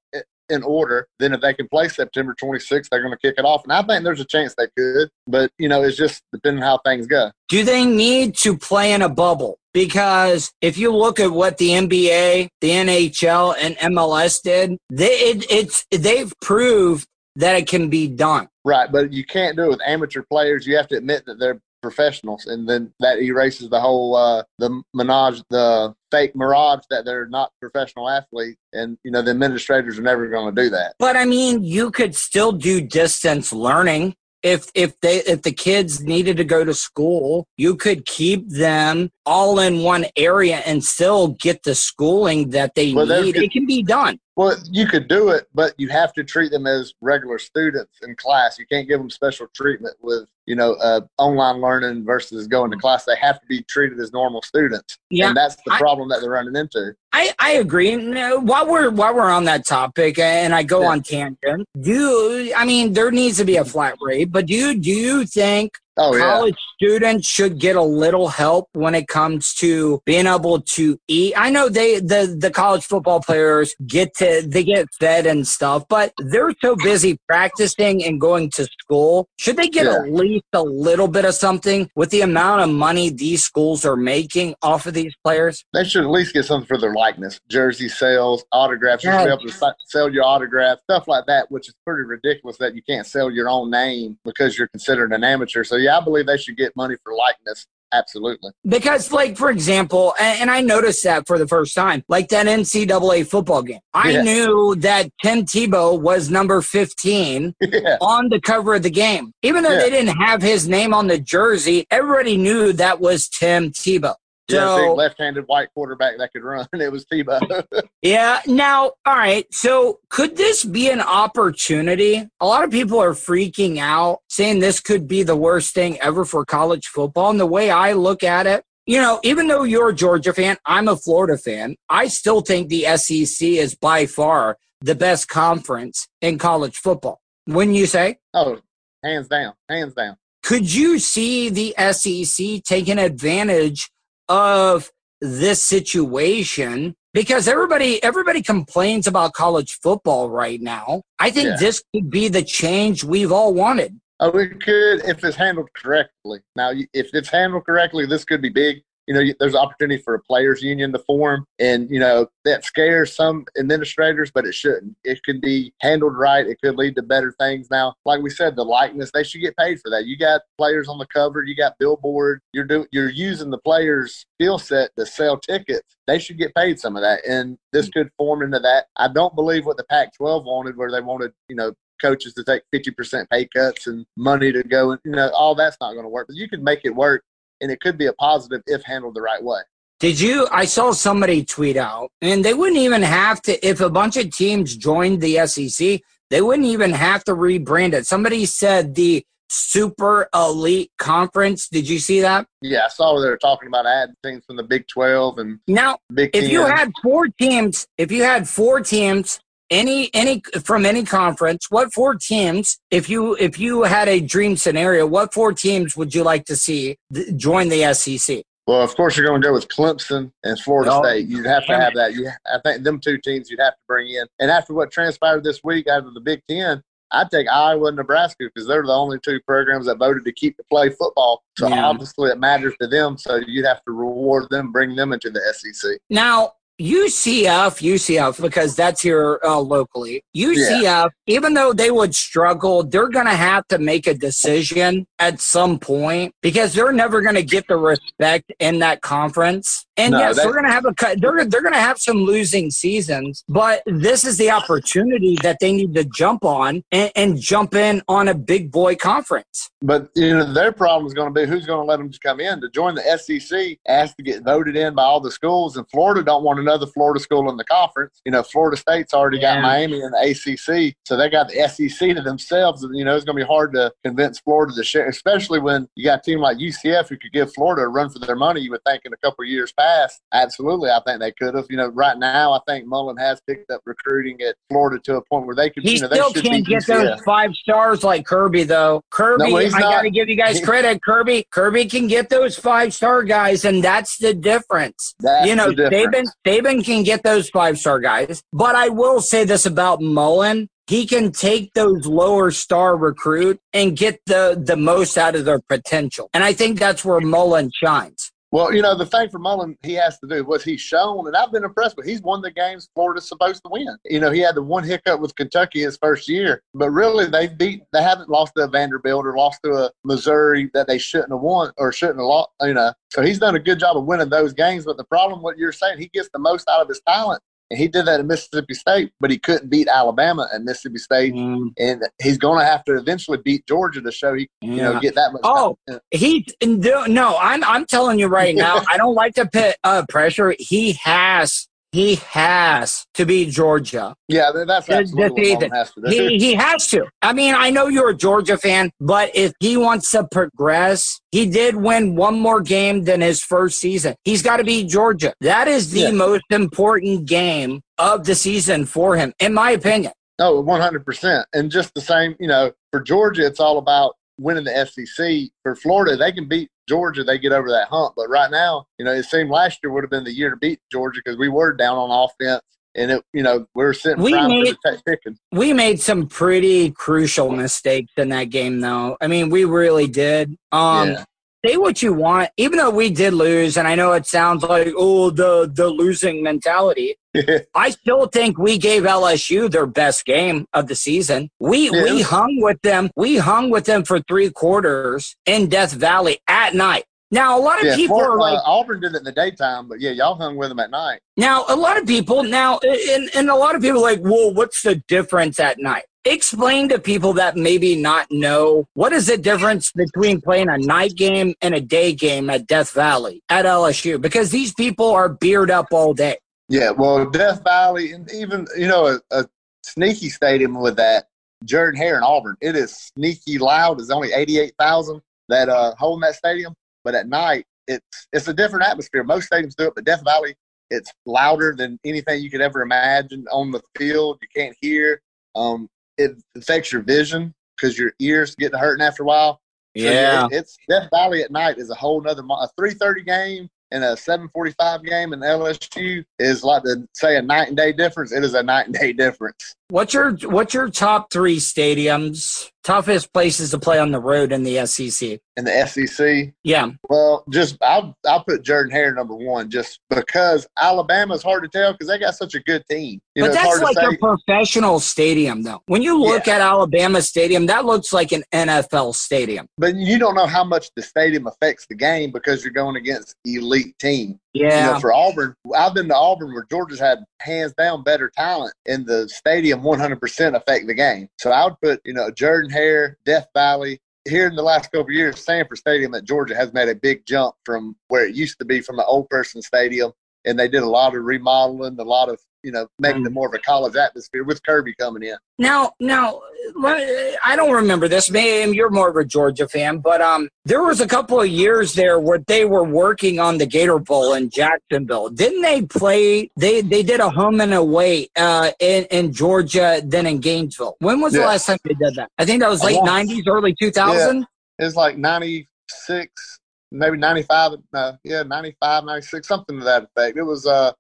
in order. Then if they can play September 26th, they're going to kick it off. And I think there's a chance they could, but, you know, it's just depending how things go. Do they need to play in a bubble? Because if you look at what the NBA, the NHL, and MLS did, they it, it's they've proved that it can be done. Right, but you can't do it with amateur players. You have to admit that they're professionals, and then that erases the whole uh, the menage, the fake mirage that they're not professional athletes. And you know the administrators are never going to do that. But I mean, you could still do distance learning. If if they if the kids needed to go to school, you could keep them all in one area and still get the schooling that they Well, need. It can be done. Well, you could do it, but you have to treat them as regular students in class. You can't give them special treatment with, you know, uh, online learning versus going to class. They have to be treated as normal students, Yeah, and that's the I- problem that they're running into. I, I agree. While we're while we're on that topic, and I go Yeah. on tangent, do I mean there needs to be a flat rate? But do do you think Oh yeah, college students should get a little help when it comes to being able to eat. I know they the the college football players get to they get fed and stuff, but they're so busy practicing and going to school. Should they get Yeah. at least a little bit of something with the amount of money these schools are making off of these players? they should at least get something for their likeness, jersey sales, autographs. You should Yeah. be able to sell your autograph, stuff like that, which is pretty ridiculous that you can't sell your own name because you're considered an amateur. So yeah, I believe they should get money for likeness. Absolutely. Because, like, for example, and, and I noticed that for the first time, like that NCAA football game. I Yeah. knew that Tim Tebow was number 15 (laughs) yeah. on the cover of the game. Even though Yeah. they didn't have his name on the jersey, everybody knew that was Tim Tebow. Yeah, big left-handed white quarterback that could run. (laughs) It was Tebow. (laughs) yeah. Now, all right. So, could this be an opportunity? A lot of people are freaking out, saying this could be the worst thing ever for college football. And the way I look at it, you know, even though you're a Georgia fan, I'm a Florida fan. I still think the SEC is by far the best conference in college football. Wouldn't you say? oh, hands down, hands down. could you see the SEC taking advantage of this situation? Because everybody everybody complains about college football right now. I think Yeah. this could be the change we've all wanted. Oh, it could if it's handled correctly. Now, if it's handled correctly, this could be big. You know, there's opportunity for a players' union to form, and you know that scares some administrators, but it shouldn't. It could be handled right. It could lead to better things. Now, like we said, the likeness they should get paid for that. You got players on the cover, you got billboard. You're do you're using the players' skill set to sell tickets. They should get paid some of that, and this mm. could form into that. I don't believe what the Pac-12 wanted, where they wanted you know coaches to take 50% pay cuts and money to go and you know all that's not going to work but you can make it work and it could be a positive if handled the right way Did you? I saw somebody tweet out, and they wouldn't even have to, if a bunch of teams joined the SEC, they wouldn't even have to rebrand it. Somebody said the Super Elite Conference. Did you see that? yeah i saw where they were talking about adding things from the big 12 and Now, big if you had four teams, if you had four teams, any any from any conference, what four teams? If you if you had a dream scenario, what four teams would you like to see th- join the SEC? well of course you're going to go with clemson and florida Oh, state you'd have to have that you, i think them two teams you'd have to bring in and after what transpired this week out of the big 10 I'd take Iowa and Nebraska because they're the only two programs that voted to keep to play football. So Yeah. obviously it matters to them. So you'd have to reward them, bring them into the SEC. Now, UCF, UCF, because that's here uh, locally. UCF, even though they would struggle, they're going to have to make a decision at some point because they're never going to get the respect in that conference. And No, yes, they- they're going to have a cut. They're they're going to have some losing seasons, but this is the opportunity that they need to jump on and, and jump in on a big boy conference. But you know their problem is going to be who's going to let them just come in to join the SEC. Has to get voted in by all the schools, and Florida don't want another Florida school in the conference. You know, Florida State's already Yeah. got Miami in the ACC, so they got the SEC to themselves. And you know, it's going to be hard to convince Florida to share, especially when you got a team like UCF who could give Florida a run for their money. You would think in a couple of years past, absolutely, I think they could have. You know, right now, I think Mullen has picked up recruiting at Florida to a point where they could. He you know, they still can't get UCF. those five stars like Kirby, though. Kirby, No, I got to give you guys credit. Kirby, Kirby can get those five star guys, and that's the difference. That's you know, the difference. Saban, Saban can get those five star guys, but I will say this about Mullen. He can take those lower star recruit and get the, the most out of their potential. And I think that's where Mullen shines. Well, you know, the thing for Mullen he has to do was he's shown, and I've been impressed, but he's won the games Florida's supposed to win. You know, he had the one hiccup with Kentucky his first year, but really they've beat, they haven't lost to a Vanderbilt or lost to a Missouri that they shouldn't have won or shouldn't have lost, you know. So he's done a good job of winning those games. But the problem, what you're saying, he gets the most out of his talent and he did that at Mississippi State, but he couldn't beat Alabama at Mississippi State, Mm, and he's going to have to eventually beat Georgia to show he you know get that much. Oh, time. he no, no, I'm I'm telling you right now, (laughs) I don't like to put uh, pressure. He has he has to beat Georgia. yeah, that's absolutely what has to. He he has to. I mean, I know you're a Georgia fan, but if he wants to progress, he did win one more game than his first season. He's got to beat Georgia. That is the Yeah. most important game of the season for him, in my opinion. Oh, hundred percent. And just the same, you know, for Georgia, it's all about winning the SEC. For Florida, they can beat Georgia, they get over that hump. But right now, you know, it seemed last year would have been the year to beat Georgia because we were down on offense, and it, you know, we were sitting We made- for the t- We made some pretty crucial mistakes in that game, though. I mean, we really did. Um, Yeah. Say what you want, even though we did lose, and I know it sounds like oh the the losing mentality. (laughs) I still think we gave LSU their best game of the season. We Yeah. we hung with them. We hung with them for three quarters in Death Valley at night. Now a lot of yeah, people are like, uh, Auburn did it in the daytime, but yeah, y'all hung with them at night. now a lot of people now, and, and a lot of people are like, well, what's the difference at night? Explain to people that maybe not know what is the difference between playing a night game and a day game at Death Valley at LSU because these people are beard up all day. Yeah, well, Death Valley, and even you know a, a sneaky stadium with that Jordan Hare in Auburn. It is sneaky loud. It's only eighty eight thousand that uh hold in that stadium, but at night it's it's a different atmosphere. Most stadiums do it, but Death Valley it's louder than anything you could ever imagine on the field. You can't hear. Um, it affects your vision because your ears get to hurting after a while. So, it- it's Death Valley at night is a whole nother a three thirty game and a seven forty five game in LSU is like to say a night and day difference. It is a night and day (laughs) difference. What's your what's your top three stadiums? Toughest places to play on the road in the SEC? In the SEC, Yeah, well, just I'll I'll put Jordan Hare number one just because Alabama's hard to tell because they got such a good team. You but know, that's like a professional stadium, though. When you look at Alabama Stadium, that looks like an NFL stadium. but you don't know how much the stadium affects the game because you're going against elite team. Yeah, You know, for Auburn, I've been to Auburn where Georgia's had hands down better talent, and the stadium 100% affect the game. So I would put, you know, Jordan Hare, Death Valley. Here in the last couple of years, Sanford Stadium at Georgia has made a big jump from where it used to be from the old person stadium, and they did a lot of remodeling, a lot of you know making it more of a college atmosphere with Kirby coming in. Now, now, I don't remember this. Maybe you're more of a Georgia fan, but um, there was a couple of years there where they were working on the Gator Bowl in Jacksonville. Didn't they play? They they did a home and away uh, in in Georgia, then in Gainesville. When was the last time they did that? I think that was late want- '90s, early 2000. It's like 96, maybe 95, no, yeah, 95, 96, something to that effect. It was uh,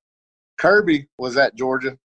Kirby was at Georgia.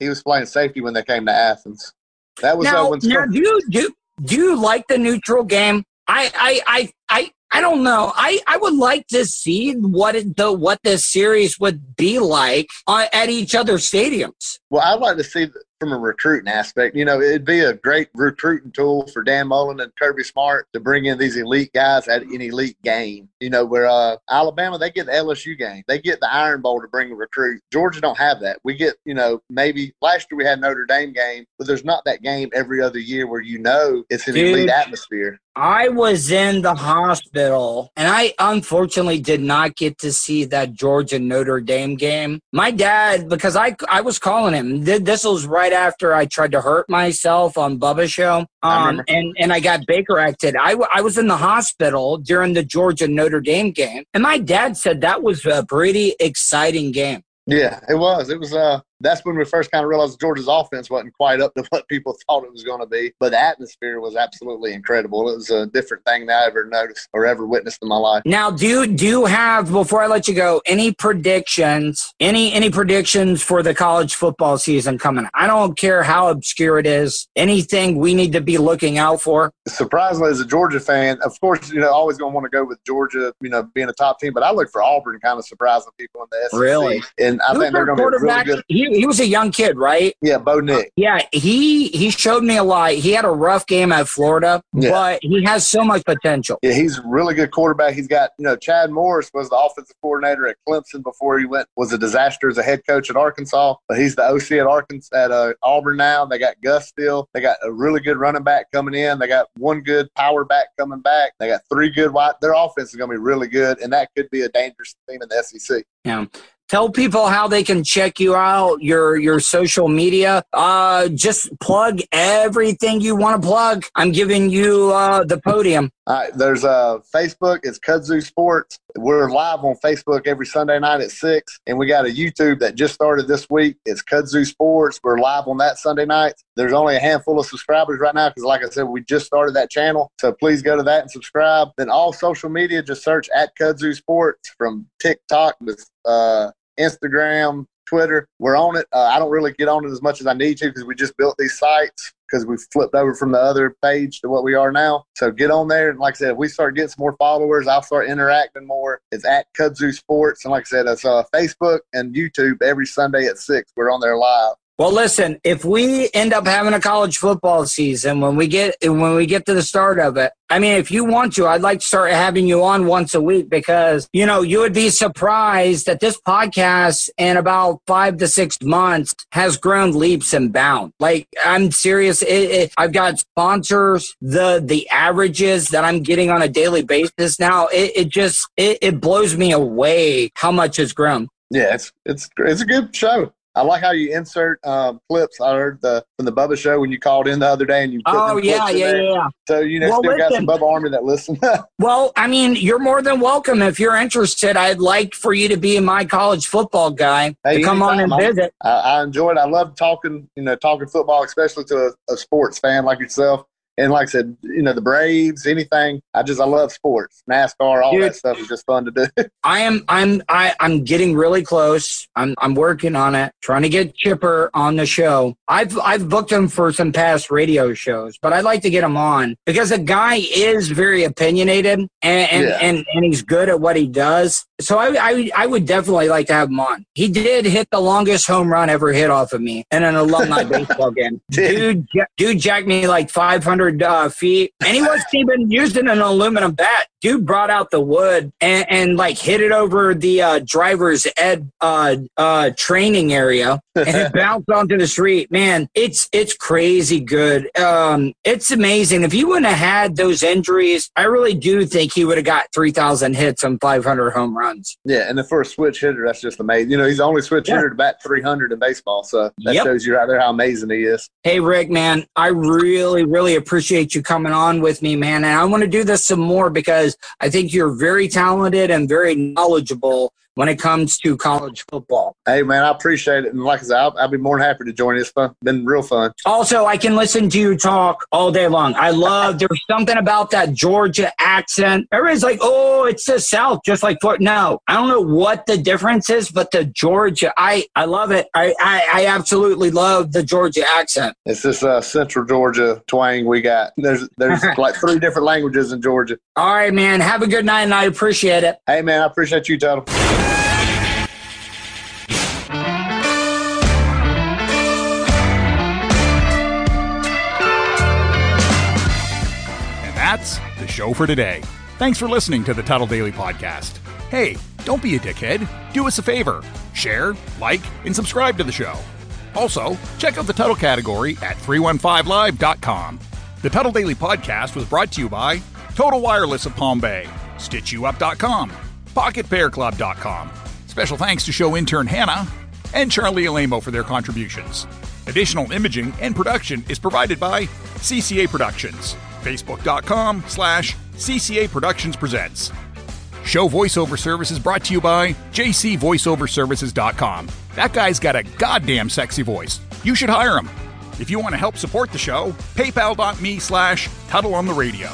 He was playing safety when they came to Athens. That was Now, when now, do you do do you like the neutral game? I I I I. I don't know. I, I would like to see what it, the what this series would be like uh, at each other's stadiums. Well, I'd like to see from a recruiting aspect. You know, it'd be a great recruiting tool for Dan Mullen and Kirby Smart to bring in these elite guys at an elite game. You know, where uh, Alabama they get the LSU game, they get the Iron Bowl to bring a recruit. Georgia don't have that. We get, you know, maybe last year we had Notre Dame game, but there's not that game every other year where you know it's an Dude. elite atmosphere. I was in the hospital and I unfortunately did not get to see that Georgia Notre Dame game. My dad, because I, I was calling him, this was right after I tried to hurt myself on Bubba show. Um, and, and I got Baker acted. I, w- I was in the hospital during the Georgia Notre Dame game. And my dad said that was a pretty exciting game. Yeah, it was. It was. Uh, that's when we first kind of realized Georgia's offense wasn't quite up to (laughs) what people thought it was going to be. But the atmosphere was absolutely incredible. It was a different thing that I ever noticed or ever witnessed in my life. Now, do you, do you have before I let you go any predictions? Any any predictions for the college football season coming? I don't care how obscure it is. Anything we need to be looking out for? Surprisingly, as a Georgia fan, of course, you know, always going to want to go with Georgia, you know, being a top team. But I look for Auburn kind of surprising people in the SEC. Really? And I Who's think they're going to be really good. He, he was a young kid, right? Yeah, Bo Nix. Yeah, he he showed me a lot. He had a rough game at Florida, Yeah. but he has so much potential. Yeah, he's a really good quarterback. He's got, you know, Chad Morris was the offensive coordinator at Clemson before he went was a disaster as a head coach at Arkansas. But he's the OC at Arkansas at uh, Auburn now. They got Gus still. They got a really good running back coming in. They got one good power back coming back. They got three good wide. Their offense is going to be really good, and that could be a dangerous team in the SEC. Yeah. Tell people how they can check you out, your your social media. Uh, just plug everything you want to plug. I'm giving you uh, the podium. There's uh, Facebook. It's Kudzu Sports. We're live on Facebook every Sunday night at six, and we got a YouTube that just started this week. It's Kudzu Sports. We're live on that Sunday night. There's only a handful of subscribers right now because, like I said, we just started that channel. So please go to that and subscribe. Then all social media, just search at Kudzu Sports from TikTok to uh, Instagram, Twitter. We're on it. Uh, I don't really get on it as much as I need to because we just built these sites because we flipped over from the other page to what we are now. So get on there. And like I said, if we start getting some more followers, I'll start interacting more. It's at Kudzu Sports. And like I said, it's uh, Facebook and YouTube every Sunday at 6. We're on there live. Well, listen, if we end up having a college football season when we get when we get to the start of it, I mean, if you want to, I'd like to start having you on once a week because you know you would be surprised that this podcast in about five to six months has grown leaps and bounds. Like I'm serious, it, it, I've got sponsors. The the averages that I'm getting on a daily basis now, it, it just it, blows me away how much it's grown. Yeah, it's it's it's a good show. I like how you insert um, clips. I heard the from the Bubba show when you called in the other day and you put Oh yeah, yeah, there. yeah. So you know, Well, still got some listen. Bubba Army that listen. (laughs) Well, I mean, you're more than welcome if you're interested. I'd like for you to be my college football guy Hey, to come on and. I'm- visit. I, I enjoy it. I love talking, you know, talking football, especially to a, a sports fan like yourself. And like I said, you know, the Braves, anything. I just I love sports, NASCAR, all Dude. that stuff is just fun to do. (laughs) I am I'm I, I'm getting really close. I'm I'm working on it, trying to get Chipper on the show. I've I've booked him for some past radio shows, but I'd like to get him on because the guy is very opinionated and and, Yeah. and, and he's good at what he does. So I, I I would definitely like to have him on. He did hit the longest home run ever hit off of me in an alumni (laughs) baseball game. (laughs) Dude, dude jacked me like 500 uh, feet, and he wasn't even using an aluminum bat. Dude brought out the wood and, and like hit it over the uh, driver's ed uh, uh, training area, and it (laughs) bounced onto the street. Man, it's it's crazy good. Um, it's amazing. If he wouldn't have had those injuries, I really do think he would have got 3,000 hits and 500 home runs. yeah, and then for a switch hitter, that's just amazing. You know, he's the only switch Yeah. hitter to bat 300 in baseball, so that Yep. shows you right there how amazing he is. Hey, Rick, man, I really, really appreciate you coming on with me, man. And I want to do this some more because I think you're very talented and very knowledgeable when it comes to college football. Hey, man, I appreciate it, and like I said, I'll, I'll be more than happy to join. It's fun, been real fun. Also, I can listen to you talk all day long. I love there's something about that Georgia accent. Everybody's like, "Oh, it's the South," just like Florida. No, I don't know what the difference is, but the Georgia, I I love it. I I, I absolutely love the Georgia accent. It's this uh, Central Georgia twang we got. There's there's (laughs) like three different languages in Georgia. All right, man. Have a good night, and I appreciate it. Hey, man, I appreciate you, Tuddle. Show for today. Thanks for listening to the Tuddle Daily Podcast. Hey, don't be a dickhead. Do us a favor. Share, like, and subscribe to the show. Also, check out the Tuddle category at 315live.com. The Tuddle Daily Podcast was brought to you by Total Wireless of Palm Bay, StitchYouUp.com, PocketPairClub.com. Special thanks to show intern Hannah and Charlie Alamo for their contributions. Additional imaging and production is provided by CCA Productions. Facebook.com slash CCA Productions Presents. Show voiceover service is brought to you by jcvoiceoverservices.com. That guy's got a goddamn sexy voice. You should hire him. If you want to help support the show, paypal.me slash Tuddle on the radio.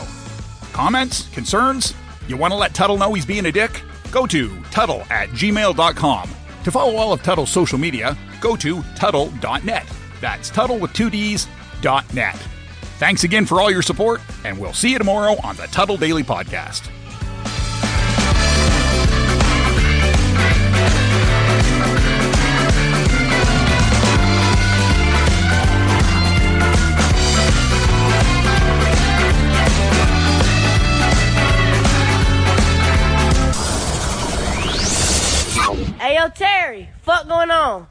Comments? Concerns? You want to let Tuddle know he's being a dick? Go to Tuddle at gmail.com. To follow all of Tuddle's social media, go to Tuddle.net. That's Tuddle with two D's, dot net. Thanks again for all your support, and we'll see you tomorrow on the Tuddle Daily Podcast. Hey, yo, Terry, fuck going on?